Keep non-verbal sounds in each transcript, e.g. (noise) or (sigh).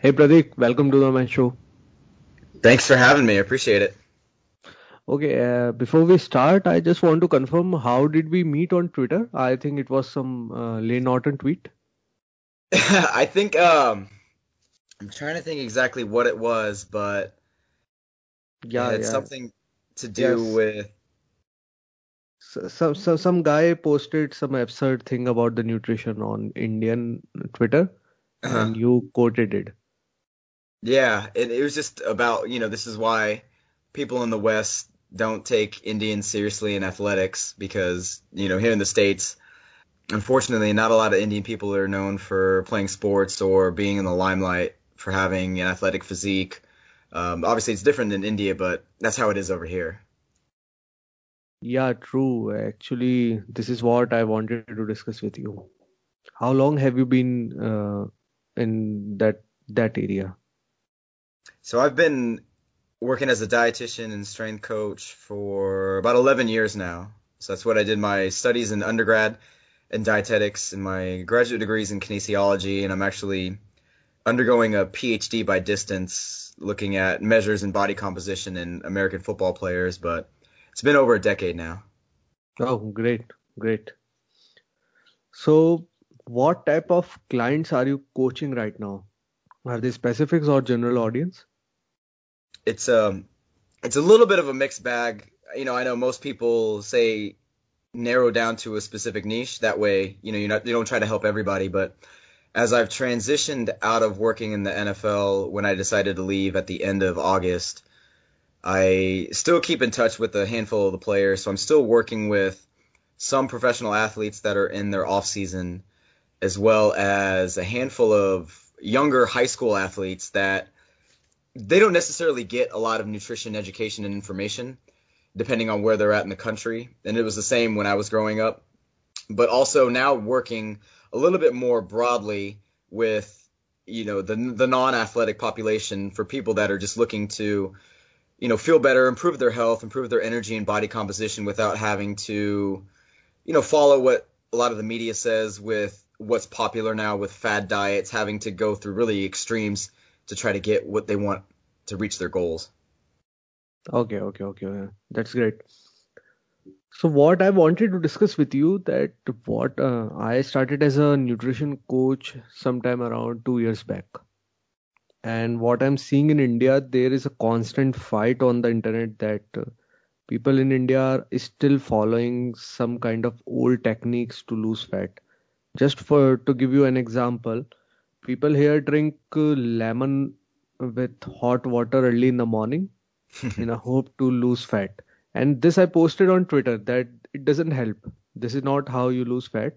Hey Pratik, welcome to the Man Show. Thanks for having me. I appreciate it. Okay, uh, before we start, I just want to confirm how did we meet on Twitter? I think it was some uh, Layne Norton tweet. (laughs) I think um, I'm trying to think exactly what it was, but Yeah, it had yeah. something to do Yes. with. So, so, so some guy posted some absurd thing about the nutrition on Indian Twitter, Uh, and you quoted it. Yeah, it, it was just about you know this is why people in the West don't take Indians seriously in athletics because you know here in the States, unfortunately, not a lot of Indian people are known for playing sports or being in the limelight for having an athletic physique. Um, obviously, it's different in India, but that's how it is over here. Yeah, true. Actually, this is what I wanted to discuss with you. How long have you been uh, in that that area? So I've been working as a dietitian and strength coach for about 11 years now. So that's what I did my studies in undergrad in dietetics and my graduate degrees in kinesiology. And I'm actually undergoing a PhD by distance looking at measures in body composition in American football players. But it's been over a decade now. Oh, great, great. So, what type of clients are you coaching right now? Are they specifics or general audience? It's um it's a little bit of a mixed bag. You know, I know most people say narrow down to a specific niche. That way, you know, you're not you don't try to help everybody, but as I've transitioned out of working in the NFL when I decided to leave at the end of August, I still keep in touch with a handful of the players. So I'm still working with some professional athletes that are in their off season, as well as a handful of younger high school athletes that they don't necessarily get a lot of nutrition education and information depending on where they're at in the country. And it was the same when I was growing up but also now working a little bit more broadly with you know the the non-athletic population for people that are just looking to you know feel better, improve their health, improve their energy and body composition without having to you know follow what a lot of the media says with what's popular now with fad diets, having to go through really extremes to try to get what they want to reach their goals. Okay, okay, okay. That's great. So, what I wanted to discuss with you that what uh, I started as a nutrition coach sometime around two years back. And what I'm seeing in India, there is a constant fight on the internet that uh, people in India are still following some kind of old techniques to lose fat. Just for to give you an example, people here drink uh, lemon with hot water early in the morning (laughs) in a hope to lose fat. And this I posted on Twitter that it doesn't help. This is not how you lose fat.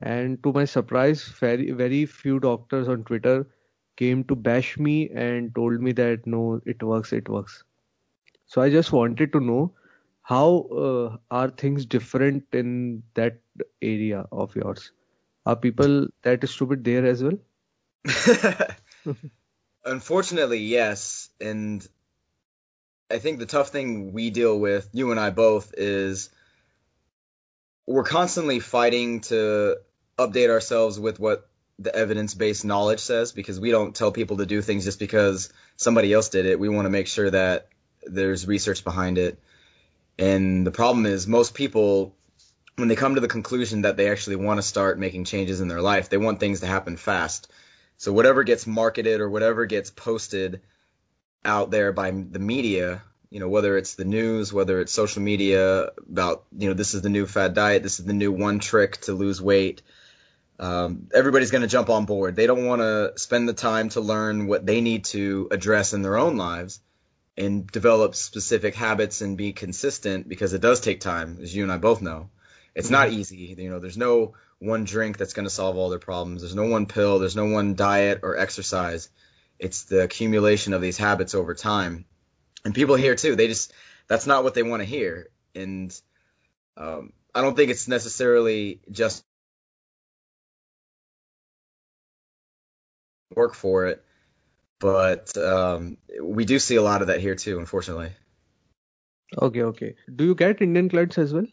And to my surprise, very very few doctors on Twitter came to bash me and told me that no, it works, it works. So I just wanted to know how uh, are things different in that area of yours? Are people that stupid there as well? (laughs) Unfortunately, yes. And I think the tough thing we deal with, you and I both, is we're constantly fighting to update ourselves with what the evidence-based knowledge says because we don't tell people to do things just because somebody else did it. We want to make sure that there's research behind it. And the problem is most people when they come to the conclusion that they actually want to start making changes in their life, they want things to happen fast. So whatever gets marketed or whatever gets posted out there by the media, you know, whether it's the news, whether it's social media about, you know, this is the new fad diet, this is the new one trick to lose weight. Um, everybody's going to jump on board. They don't want to spend the time to learn what they need to address in their own lives and develop specific habits and be consistent because it does take time, as you and I both know. It's not easy. You know, there's no one drink that's going to solve all their problems. There's no one pill. There's no one diet or exercise. It's the accumulation of these habits over time and people here too they just that's not what they want to hear and um, i don't think it's necessarily just work for it but um, we do see a lot of that here too unfortunately Okay, okay. Do you get Indian clients as well?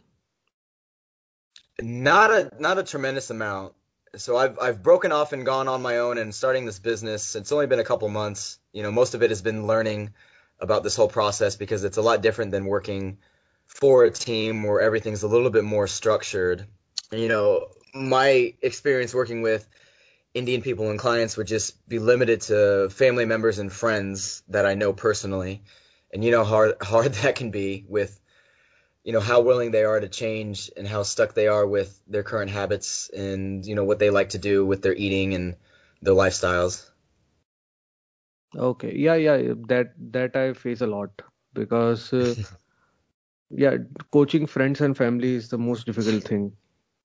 Not a not a tremendous amount so I've I've broken off and gone on my own and starting this business. It's only been a couple months. You know, most of it has been learning about this whole process because it's a lot different than working for a team where everything's a little bit more structured. You know, my experience working with Indian people and clients would just be limited to family members and friends that I know personally. And you know how hard, hard (laughs) that can be with you know how willing they are to change and how stuck they are with their current habits and you know what they like to do with their eating and their lifestyles. Okay. Yeah, yeah, that that I face a lot because uh, (laughs) yeah, coaching friends and family is the most difficult thing.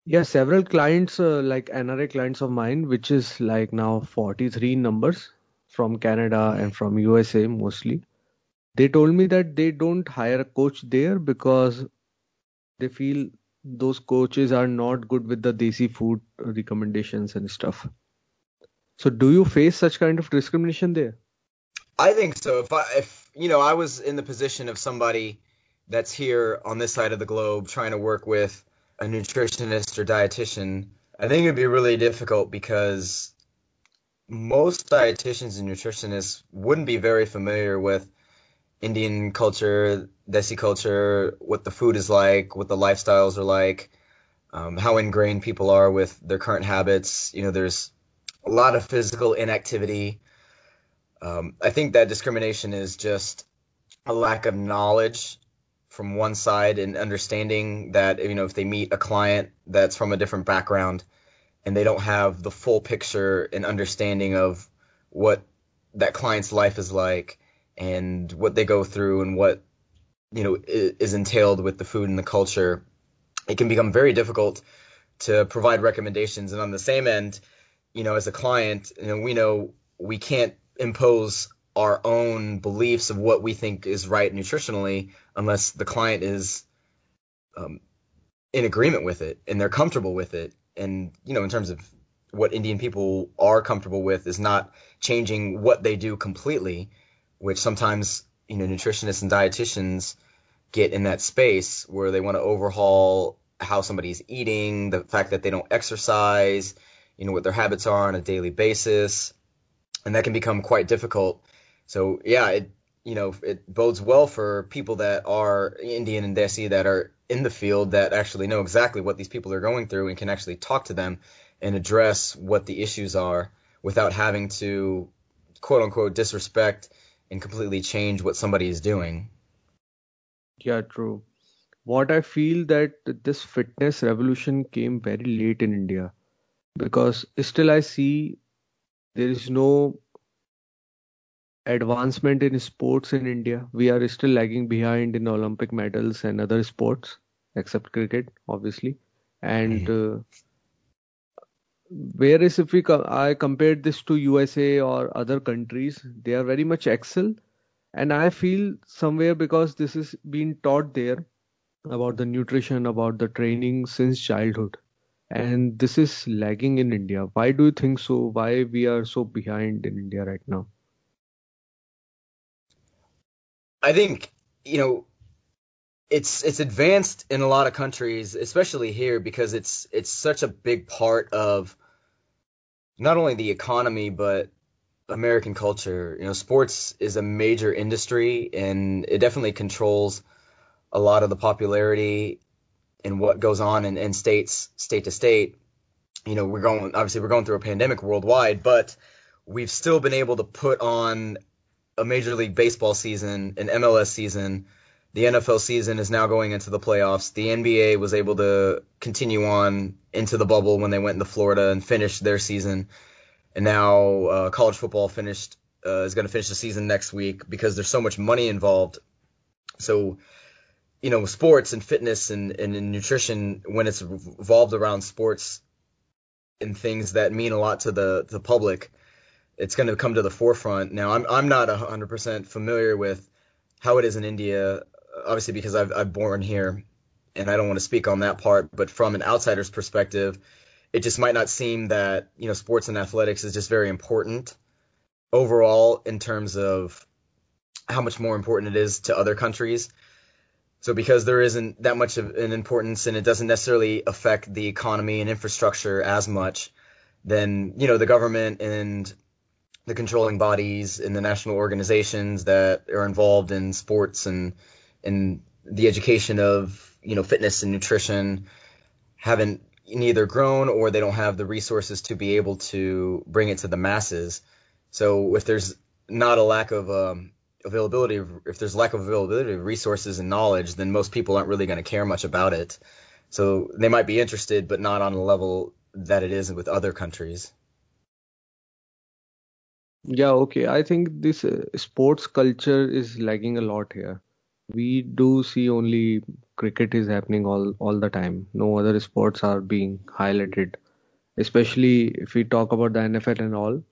Yeah, several clients uh, like NRI clients of mine, which is like now 43 numbers from Canada and from USA mostly. They told me that they don't hire a coach there because they feel those coaches are not good with the desi food recommendations and stuff. So do you face such kind of discrimination there? I think so. If I if you know I was in the position of somebody that's here on this side of the globe trying to work with a nutritionist or dietitian, I think it'd be really difficult because most dietitians and nutritionists wouldn't be very familiar with Indian culture, Desi culture, what the food is like, what the lifestyles are like, um, how ingrained people are with their current habits. You know, there's a lot of physical inactivity. Um, I think that discrimination is just a lack of knowledge from one side and understanding that you know if they meet a client that's from a different background and they don't have the full picture and understanding of what that client's life is like and what they go through and what you know is entailed with the food and the culture it can become very difficult to provide recommendations and on the same end you know as a client you know we know we can't impose our own beliefs of what we think is right nutritionally unless the client is um, in agreement with it and they're comfortable with it. And you know, in terms of what Indian people are comfortable with is not changing what they do completely, which sometimes you know nutritionists and dietitians get in that space where they want to overhaul how somebody's eating, the fact that they don't exercise, you know, what their habits are on a daily basis. And that can become quite difficult so yeah, it you know it bodes well for people that are Indian and Desi that are in the field that actually know exactly what these people are going through and can actually talk to them and address what the issues are without having to quote unquote disrespect and completely change what somebody is doing. Yeah, true. What I feel that this fitness revolution came very late in India because still I see there is no advancement in sports in India. We are still lagging behind in Olympic medals and other sports, except cricket, obviously. And uh, whereas if we co- I compared this to USA or other countries, they are very much excel. And I feel somewhere because this is being taught there about the nutrition, about the training since childhood. And this is lagging in India. Why do you think so? Why we are so behind in India right now? I think you know it's it's advanced in a lot of countries, especially here because it's it's such a big part of not only the economy but American culture. You know, sports is a major industry and it definitely controls a lot of the popularity and what goes on in, in states, state to state. You know, we're going obviously we're going through a pandemic worldwide, but we've still been able to put on a Major League Baseball season, an MLS season. The NFL season is now going into the playoffs. The NBA was able to continue on into the bubble when they went into Florida and finished their season. And now uh, college football finished uh, is going to finish the season next week because there's so much money involved. So, you know, sports and fitness and, and, and nutrition, when it's revolved around sports and things that mean a lot to the, the public, it's going to come to the forefront. Now, I'm I'm not 100% familiar with how it is in India, obviously because I've I've born here, and I don't want to speak on that part. But from an outsider's perspective, it just might not seem that you know sports and athletics is just very important overall in terms of how much more important it is to other countries. So because there isn't that much of an importance and it doesn't necessarily affect the economy and infrastructure as much, then you know the government and the controlling bodies and the national organizations that are involved in sports and in the education of you know fitness and nutrition haven't neither grown or they don't have the resources to be able to bring it to the masses. So if there's not a lack of um, availability, if there's lack of availability of resources and knowledge, then most people aren't really going to care much about it. So they might be interested, but not on the level that it is with other countries. Yeah, okay. I think this uh, sports culture is lagging a lot here. We do see only cricket is happening all all the time. No other sports are being highlighted. Especially if we talk about the NFL and all.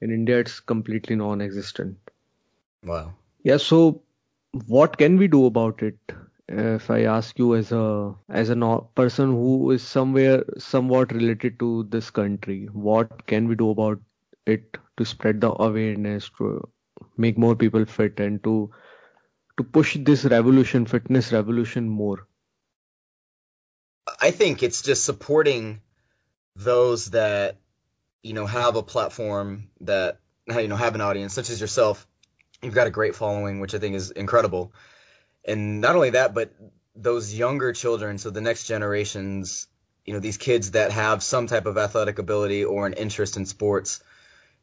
In India, it's completely non-existent. Wow. Yeah, so what can we do about it? If I ask you as a as a person who is somewhere somewhat related to this country, what can we do about it to spread the awareness, to make more people fit, and to to push this revolution, fitness revolution more? I think it's just supporting those that you know have a platform that you know have an audience such as yourself you've got a great following which i think is incredible and not only that but those younger children so the next generations you know these kids that have some type of athletic ability or an interest in sports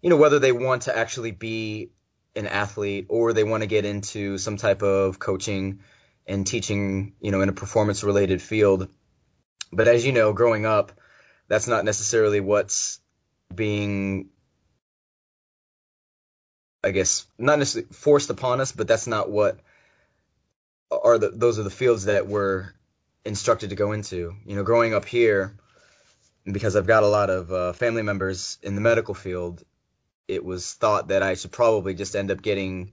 you know whether they want to actually be an athlete or they want to get into some type of coaching and teaching you know in a performance related field but as you know growing up that's not necessarily what's being I guess not necessarily forced upon us, but that's not what are the those are the fields that we're instructed to go into. You know, growing up here, because I've got a lot of uh, family members in the medical field, it was thought that I should probably just end up getting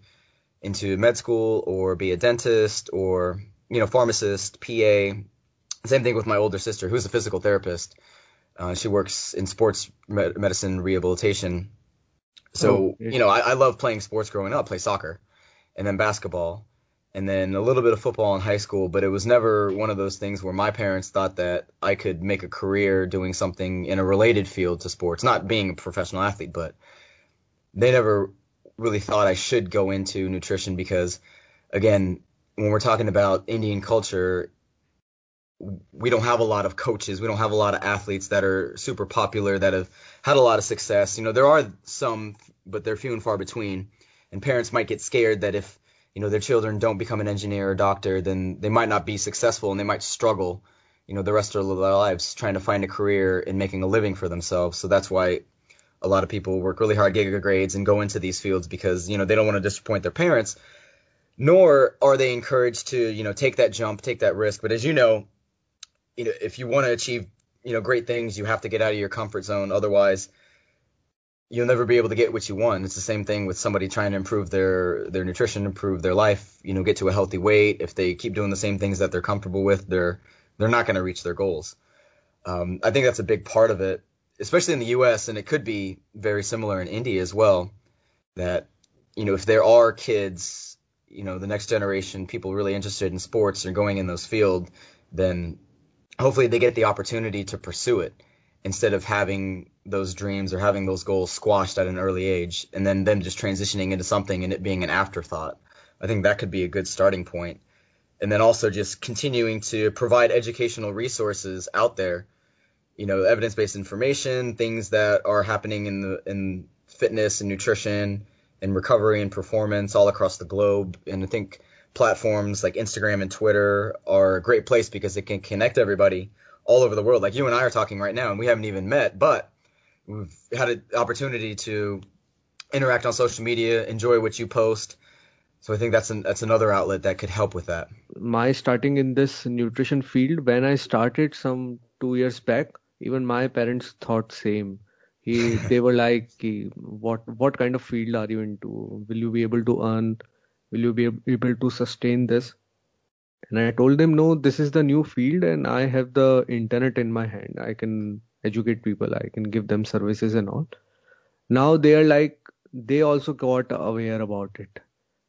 into med school or be a dentist or you know pharmacist, PA. Same thing with my older sister, who's a physical therapist. Uh, she works in sports med- medicine rehabilitation. So, Oh, you know, I, I love playing sports growing up, play soccer and then basketball and then a little bit of football in high school, but it was never one of those things where my parents thought that I could make a career doing something in a related field to sports, not being a professional athlete, but they never really thought I should go into nutrition because again, when we're talking about Indian culture, we don't have a lot of coaches. We don't have a lot of athletes that are super popular that have had a lot of success. You know, there are some, but they're few and far between. And parents might get scared that if, you know, their children don't become an engineer or doctor, then they might not be successful and they might struggle, you know, the rest of their lives trying to find a career and making a living for themselves. So that's why a lot of people work really hard, get good grades, and go into these fields because, you know, they don't want to disappoint their parents, nor are they encouraged to, you know, take that jump, take that risk. But as you know, you know, if you want to achieve, you know, great things, you have to get out of your comfort zone. Otherwise, you'll never be able to get what you want. It's the same thing with somebody trying to improve their their nutrition, improve their life, you know, get to a healthy weight. If they keep doing the same things that they're comfortable with, they're they're not going to reach their goals. Um, I think that's a big part of it, especially in the U.S. and it could be very similar in India as well. That you know, if there are kids, you know, the next generation, people really interested in sports or going in those fields, then hopefully they get the opportunity to pursue it instead of having those dreams or having those goals squashed at an early age and then them just transitioning into something and it being an afterthought. I think that could be a good starting point. And then also just continuing to provide educational resources out there, you know, evidence-based information, things that are happening in the in fitness and nutrition and recovery and performance all across the globe. And I think platforms like Instagram and Twitter are a great place because it can connect everybody all over the world. Like you and I are talking right now, and we haven't even met, but we've had an opportunity to interact on social media, enjoy what you post. So I think that's an, that's another outlet that could help with that. My starting in this nutrition field, when I started some two years back, even my parents thought same. He, they were like, "Ki, what what kind of field are you into? Will you be able to earn? Will you be able to sustain this?" And I told them, "No, this is the new field, and I have the internet in my hand. I can educate people. I can give them services and all." Now they are like, they also got aware about it.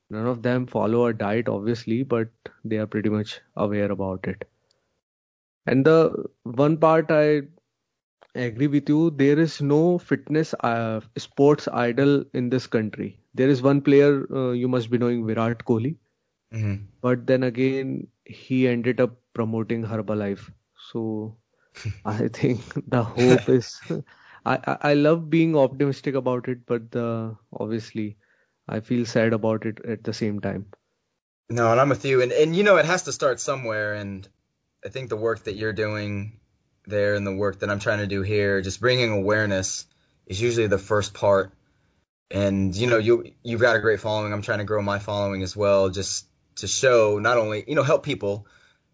None of them follow a diet, obviously, but they are pretty much aware about it. And the one part I agree with you. There is no fitness uh, sports idol in this country. There is one player uh, you must be knowing, Virat Kohli. hmm But then again, he ended up promoting Herbalife. So (laughs) I think the hope is. I, I I love being optimistic about it, but the obviously I feel sad about it at the same time. No, and I'm with you. And and you know, it has to start somewhere. And I think the work that you're doing there and the work that I'm trying to do here, just bringing awareness is usually the first part. And you know, you you've got a great following. I'm trying to grow my following as well, just to show not only you know help people,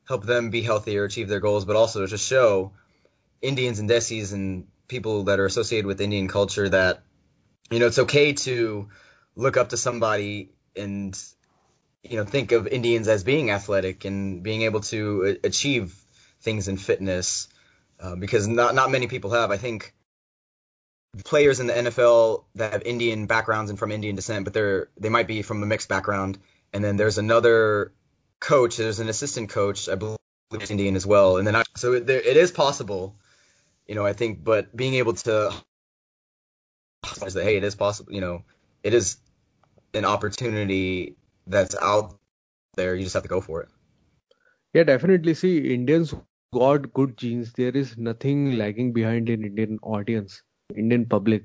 help them be healthier, achieve their goals, but also to show Indians and Desis and people that are associated with Indian culture that you know it's okay to look up to somebody and you know think of Indians as being athletic and being able to achieve things in fitness uh, because not not many people have. I think players in the NFL that have Indian backgrounds and from Indian descent, but they're they might be from a mixed background. And then there's another coach. There's an assistant coach, I believe, Indian as well. And then I, so it, it is possible, you know. I think, but being able to that hey, it is possible. You know, it is an opportunity that's out there. You just have to go for it. Yeah, definitely. See, Indians got good genes. There is nothing lagging behind in Indian audience, Indian public.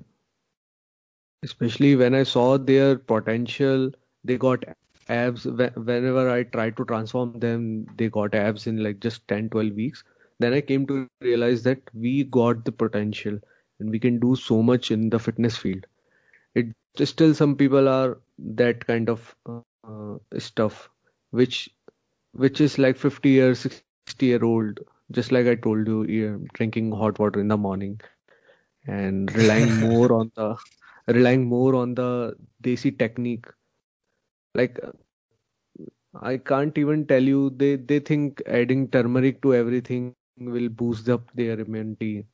Especially when I saw their potential, they got abs. Whenever I tried to transform them, they got abs in like just 10, 12 weeks. Then I came to realize that we got the potential and we can do so much in the fitness field. It still some people are that kind of uh, stuff, which which is like 50 years, 60 year old, just like I told you, yeah, drinking hot water in the morning and relying (laughs) more on the relying more on the desi technique. Like I can't even tell you, they they think adding turmeric to everything will boost up their immunity,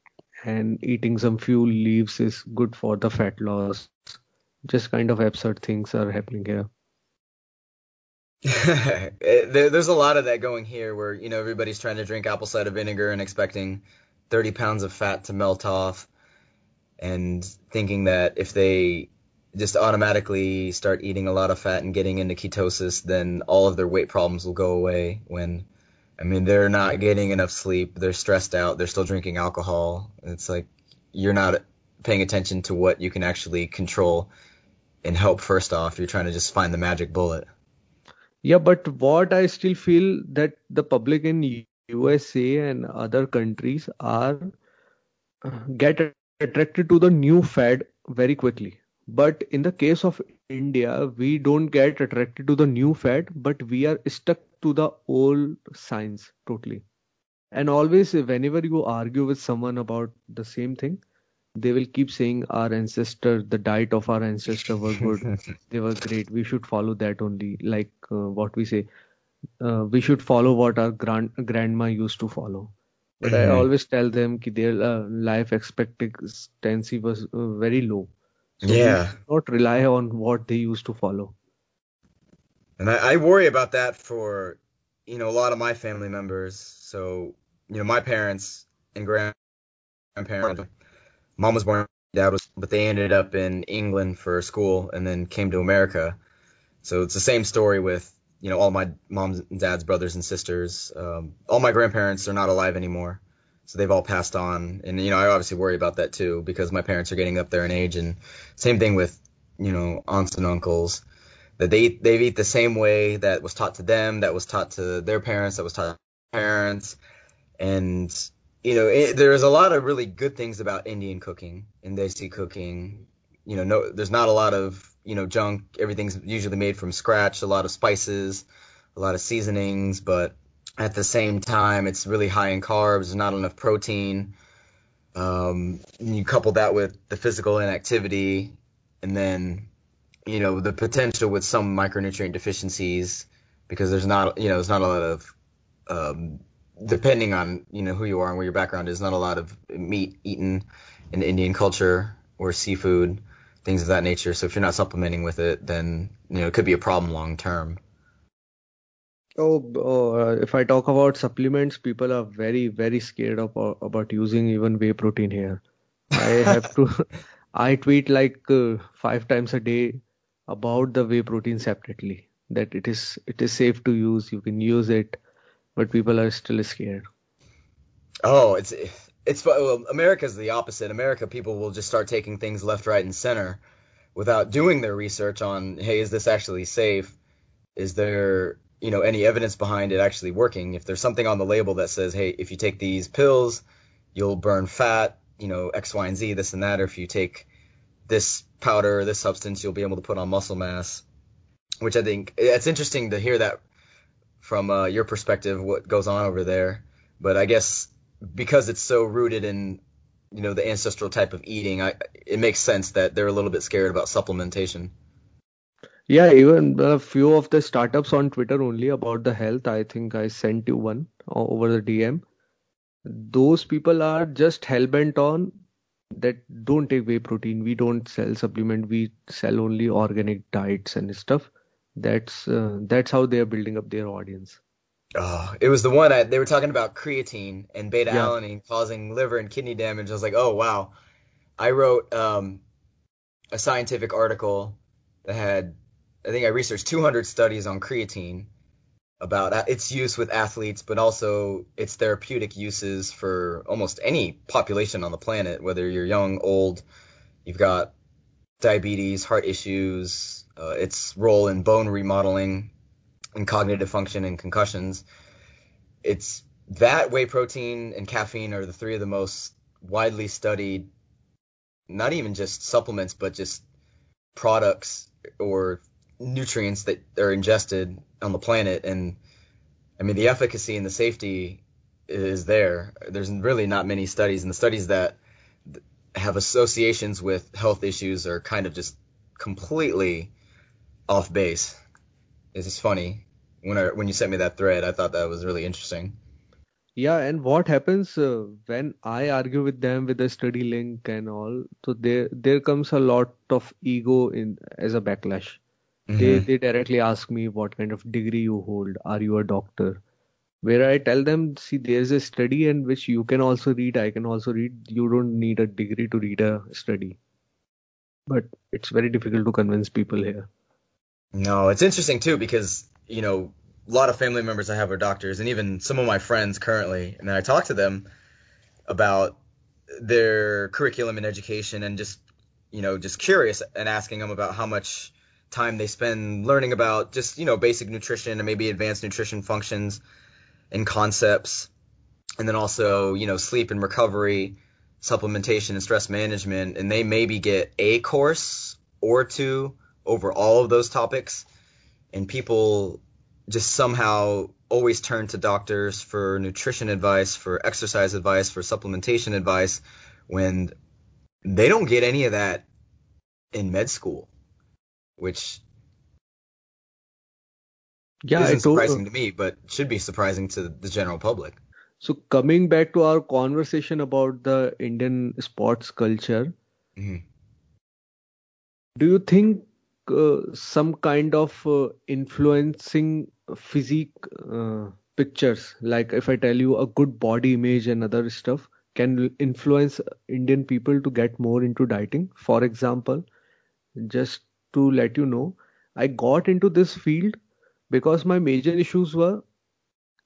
and eating some few leaves is good for the fat loss. Just kind of absurd things are happening here. (laughs) there, there's a lot of that going here where you know everybody's trying to drink apple cider vinegar and expecting 30 pounds of fat to melt off and thinking that if they just automatically start eating a lot of fat and getting into ketosis then all of their weight problems will go away when I mean they're not getting enough sleep they're stressed out they're still drinking alcohol it's like you're not paying attention to what you can actually control and help first off you're trying to just find the magic bullet Yeah, but what I still feel that the public in USA and other countries are uh, get attracted to the new fad very quickly. But in the case of India, we don't get attracted to the new fad, but we are stuck to the old science totally. And always, whenever you argue with someone about the same thing, they will keep saying our ancestor, the diet of our ancestor were good, (laughs) they were great. We should follow that only. Like uh, what we say, uh, we should follow what our grand grandma used to follow. But I hmm always tell them that their uh, life expectancy was uh, very low. So Yeah, not rely on what they used to follow. and I, I worry about that for, you know, a lot of my family members. So, you know, my parents and grandparents, mom was born, dad was, but they ended up in England for school and then came to America. So it's the same story with, you know, all my mom's and dad's brothers and sisters. Um, all my grandparents are not alive anymore. So they've all passed on. And, you know, I obviously worry about that too because my parents are getting up there in age. And same thing with, you know, aunts and uncles that they they eat the same way that was taught to them, that was taught to their parents, that was taught to their parents. And, you know, it, there's a lot of really good things about Indian cooking and Desi cooking. You know, no, there's not a lot of, you know, junk. Everything's usually made from scratch, a lot of spices, a lot of seasonings, but at the same time, it's really high in carbs, not enough protein. Um, you couple that with the physical inactivity, and then you know the potential with some micronutrient deficiencies because there's not you know there's not a lot of um, depending on you know who you are and where your background is not a lot of meat eaten in Indian culture or seafood things of that nature so if you're not supplementing with it then you know it could be a problem long term Oh, oh, uh, if I talk about supplements, people are very, very scared about about using even whey protein here. I have to, (laughs) I tweet like uh, five times a day about the whey protein separately. That it is it is safe to use, you can use it, but people are still scared. Oh, it's it's well, America's the opposite. America, people will just start taking things left, right, and center without doing their research on, hey, is this actually safe? Is there, you know, any evidence behind it actually working? If there's something on the label that says, hey, if you take these pills, you'll burn fat, you know, X, Y, and Z, this and that, or if you take this powder this substance, you'll be able to put on muscle mass. Which I think it's interesting to hear that from uh, your perspective, what goes on over there. But I guess because it's so rooted in you know the ancestral type of eating, I, it makes sense that they're a little bit scared about supplementation. Yeah, even a few of the startups on Twitter only about the health. I think I sent you one over the DM. Those people are just hell-bent on that don't take whey protein. We don't sell supplement. We sell only organic diets and stuff. That's uh, that's how they are building up their audience. Oh, it was the one I, they were talking about creatine and beta Yeah, alanine causing liver and kidney damage. I was like, oh wow. I wrote um, a scientific article that had, I think I researched 200 studies on creatine about its use with athletes, but also its therapeutic uses for almost any population on the planet, whether you're young, old, you've got diabetes, heart issues, uh, its role in bone remodeling and cognitive function and concussions. It's that whey protein and caffeine are the three of the most widely studied, not even just supplements, but just products or nutrients that are ingested on the planet. And I mean, the efficacy and the safety is there. There's really not many studies, and the studies that have associations with health issues are kind of just completely off base. It's just funny. When I when you sent me that thread, I thought that was really interesting. yeah. And what happens uh, when I argue with them with the study link and all? So there there comes a lot of ego in as a backlash. They hmm they directly ask me what kind of degree you hold. Are you a doctor? Where I tell them, see, there's a study in which you can also read, I can also read. You don't need a degree to read a study. But it's very difficult to convince people here. No, it's interesting too because you know a lot of family members I have are doctors, and even some of my friends currently, and I talk to them about their curriculum and education, and just you know just curious and asking them about how much time they spend learning about just you know basic nutrition and maybe advanced nutrition functions and concepts, and then also you know sleep and recovery, supplementation and stress management, and they maybe get a course or two over all of those topics and people just somehow always turn to doctors for nutrition advice, for exercise advice, for supplementation advice when they don't get any of that in med school, which Yeah, isn't told. Uh, surprising to me, but should be surprising to the general public. so coming back to our conversation about the Indian sports culture, hmm do you think uh, some kind of uh, influencing physique uh, pictures, like if I tell you a good body image and other stuff, can influence Indian people to get more into dieting? For example, just to let you know, I got into this field because my major issues were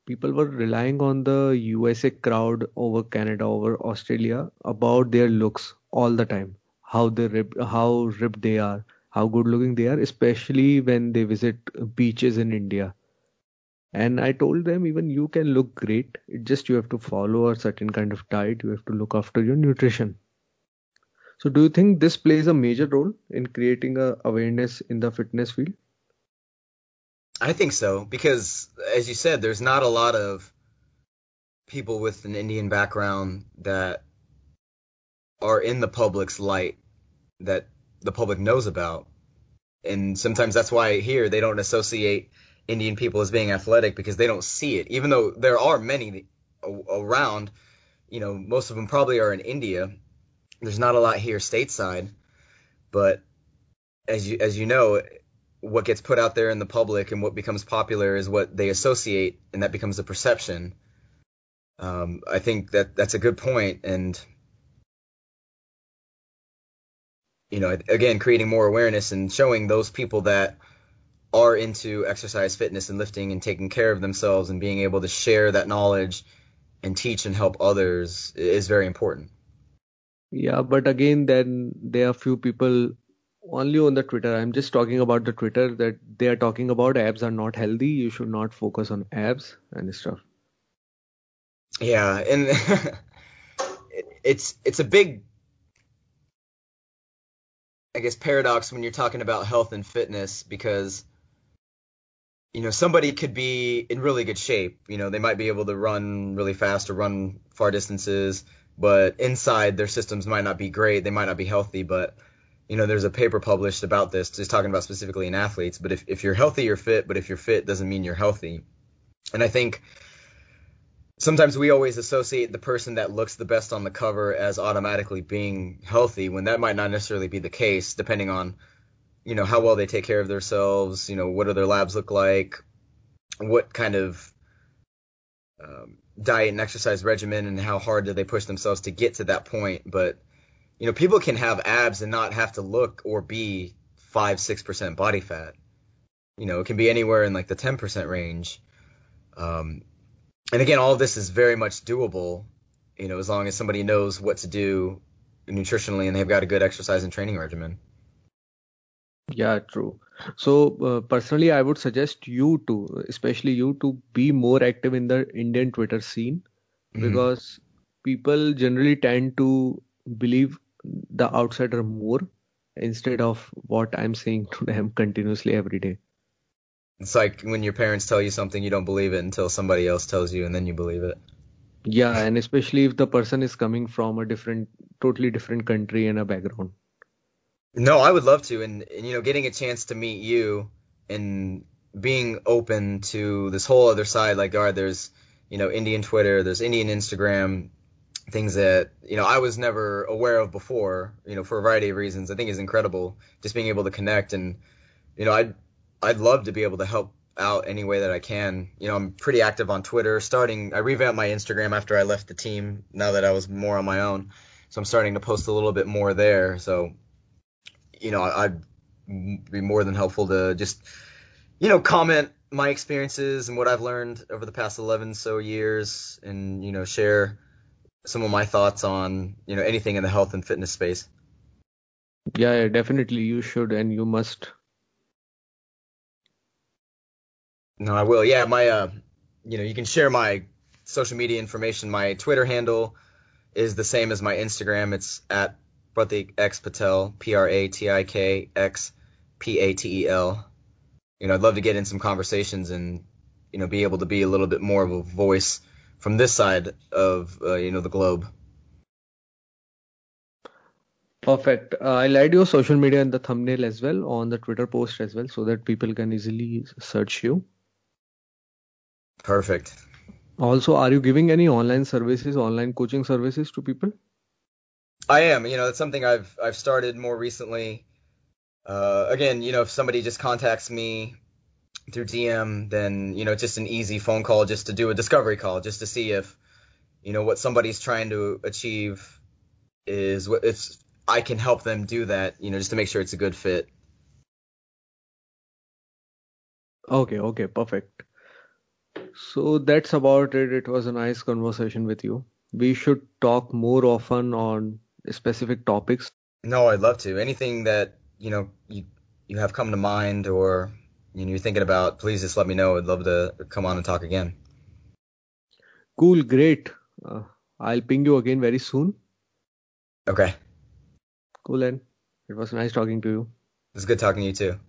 people were relying on the USA crowd over Canada, over Australia about their looks all the time. How they how ripped they are, how good looking they are, especially when they visit beaches in India. And I told them even you can look great. It just you have to follow a certain kind of diet. You have to look after your nutrition. So do you think this plays a major role in creating a awareness in the fitness field? I think so because, as you said, there's not a lot of people with an Indian background that are in the public's light that the public knows about. and sometimes that's why here they don't associate Indian people as being athletic because they don't see it. Even though there are many around, you know, most of them probably are in India. There's not a lot here stateside, but as you as you know, what gets put out there in the public and what becomes popular is what they associate, and that becomes a perception. Um, I think that that's a good point, and you know, again, creating more awareness and showing those people that are into exercise, fitness, and lifting and taking care of themselves and being able to share that knowledge and teach and help others is very important. Yeah, but again, then there are few people only on the Twitter. I'm just talking about the Twitter that they are talking about abs are not healthy. You should not focus on abs and stuff. Yeah, and (laughs) it's it's a big I guess paradox when you're talking about health and fitness because you know somebody could be in really good shape you know they might be able to run really fast or run far distances but inside their systems might not be great they might not be healthy but you know there's a paper published about this just talking about specifically in athletes but if, if you're healthy you're fit but if you're fit doesn't mean you're healthy. And i think sometimes we always associate the person that looks the best on the cover as automatically being healthy when that might not necessarily be the case depending on you know how well they take care of themselves you know what do their labs look like what kind of um, diet and exercise regimen and how hard do they push themselves to get to that point. But you know people can have abs and not have to look or be 5 6% body fat you know it can be anywhere in like the 10% range um, and again, all of this is very much doable, you know, as long as somebody knows what to do nutritionally and they've got a good exercise and training regimen. Yeah, true. So uh, personally, I would suggest you to, especially you, to be more active in the Indian Twitter scene Mhm. because people generally tend to believe the outsider more instead of what I'm saying to them (laughs) continuously every day. It's like when your parents tell you something, you don't believe it until somebody else tells you, and then you believe it. Yeah, and especially if the person is coming from a different, totally different country and a background. No, I would love to, and, and you know, getting a chance to meet you and being open to this whole other side, like, all right, there's you know Indian Twitter, there's Indian Instagram, things that you know I was never aware of before, you know, for a variety of reasons. I think is incredible, just being able to connect, and you know, I'd I'd love to be able to help out any way that I can. You know, I'm pretty active on Twitter. Starting, I revamped my Instagram after I left the team. Now that I was more on my own, so I'm starting to post a little bit more there. So, you know, I'd be more than helpful to just, you know, comment my experiences and what I've learned over the past 11 so years, and you know, share some of my thoughts on you know anything in the health and fitness space. Yeah, yeah, definitely you should and you must. No, I will. Yeah, my uh, you know, you can share my social media information. My Twitter handle is the same as my Instagram. It's at Pratik X Patel, P R A T I K X P A T E L. You know, I'd love to get in some conversations and you know be able to be a little bit more of a voice from this side of uh, you know the globe. Perfect. Uh, I'll add your social media in the thumbnail as well on the Twitter post as well so that people can easily search you. Perfect. Also, are you giving any online services, online coaching services to people? I am. You know, that's something I've I've started more recently. Uh, again, you know, if somebody just contacts me through DM, then you know, just an easy phone call, just to do a discovery call, just to see if you know what somebody's trying to achieve is what if I can help them do that. You know, just to make sure it's a good fit. Okay, okay, perfect. So that's about it. It was a nice conversation with you. We should talk more often on specific topics. No, I'd love to. Anything that you know you you have come to mind or know you're thinking about, please just let me know. I'd love to come on and talk again. Cool, great. Uh, I'll ping you again very soon. Okay, Cool, and it was nice talking to you. It was good talking to you too.